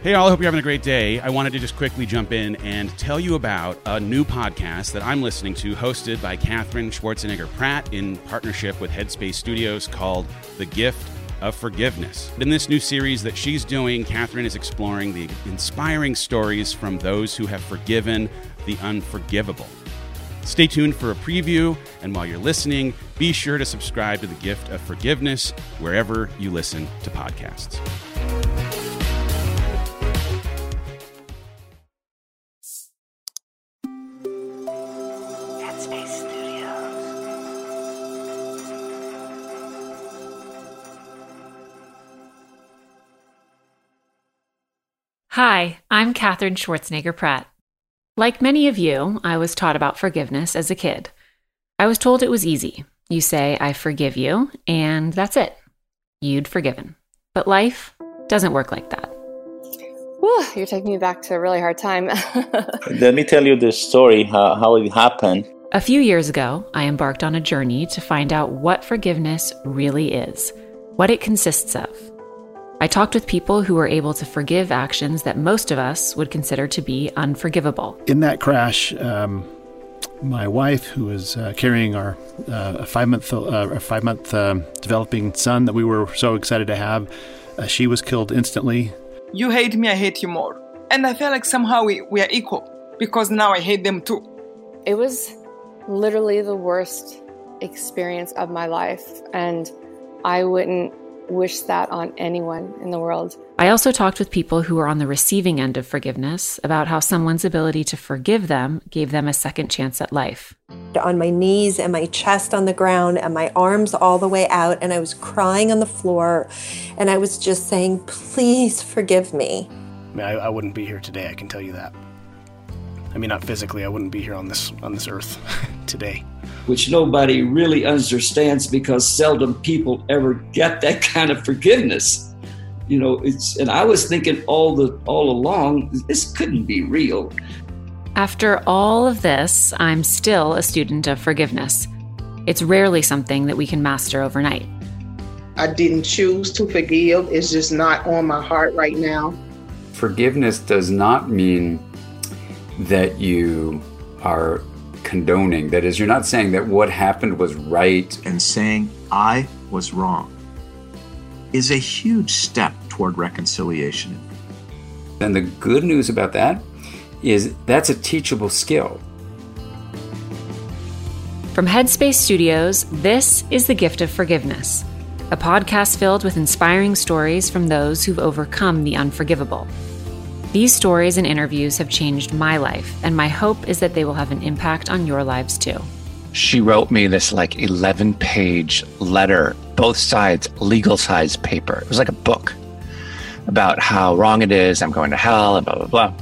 Hey, all, I hope you're having a great day. I wanted to just quickly jump in and tell you about a new podcast that I'm listening to, hosted by Katherine Schwarzenegger Pratt in partnership with Headspace Studios called The Gift of Forgiveness. In this new series that she's doing, Katherine is exploring the inspiring stories from those who have forgiven the unforgivable. Stay tuned for a preview, and while you're listening, be sure to subscribe to The Gift of Forgiveness wherever you listen to podcasts. Hi, I'm Katherine Schwarzenegger Pratt. Like many of you, I was taught about forgiveness as a kid. I was told it was easy. You say, I forgive you, and that's it. You'd forgiven. But life doesn't work like that. Whew, you're taking me back to a really hard time. Let me tell you the story, how, how it happened. A few years ago, I embarked on a journey to find out what forgiveness really is, what it consists of. I talked with people who were able to forgive actions that most of us would consider to be unforgivable. In that crash, um, my wife, who was uh, carrying our uh, five month uh, five month um, developing son that we were so excited to have, uh, she was killed instantly. You hate me, I hate you more, and I feel like somehow we, we are equal because now I hate them too. it was literally the worst experience of my life, and I wouldn't wish that on anyone in the world. I also talked with people who were on the receiving end of forgiveness about how someone's ability to forgive them gave them a second chance at life. on my knees and my chest on the ground and my arms all the way out and I was crying on the floor and I was just saying please forgive me. I, mean, I, I wouldn't be here today. I can tell you that. I mean, not physically. I wouldn't be here on this on this earth today. which nobody really understands because seldom people ever get that kind of forgiveness. You know, it's and I was thinking all the all along this couldn't be real. After all of this, I'm still a student of forgiveness. It's rarely something that we can master overnight. I didn't choose to forgive. It's just not on my heart right now. Forgiveness does not mean that you are condoning. That is, you're not saying that what happened was right. and saying I was wrong is a huge step toward reconciliation. And the good news about that is that's a teachable skill. From Headspace Studios, this is The Gift of Forgiveness, a podcast filled with inspiring stories from those who've overcome the unforgivable. These stories and interviews have changed my life, and my hope is that they will have an impact on your lives too. She wrote me this like 11 page letter, both sides, legal size paper. It was like a book about how wrong it is. I'm going to hell and blah, blah, blah.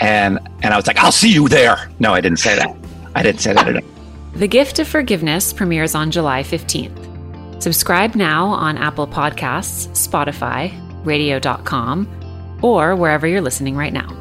And, and I was like, I'll see you there. No, I didn't say that. I didn't say that at all. The Gift of Forgiveness premieres on July 15th. Subscribe now on Apple Podcasts, Spotify, radio.com, or wherever you're listening right now.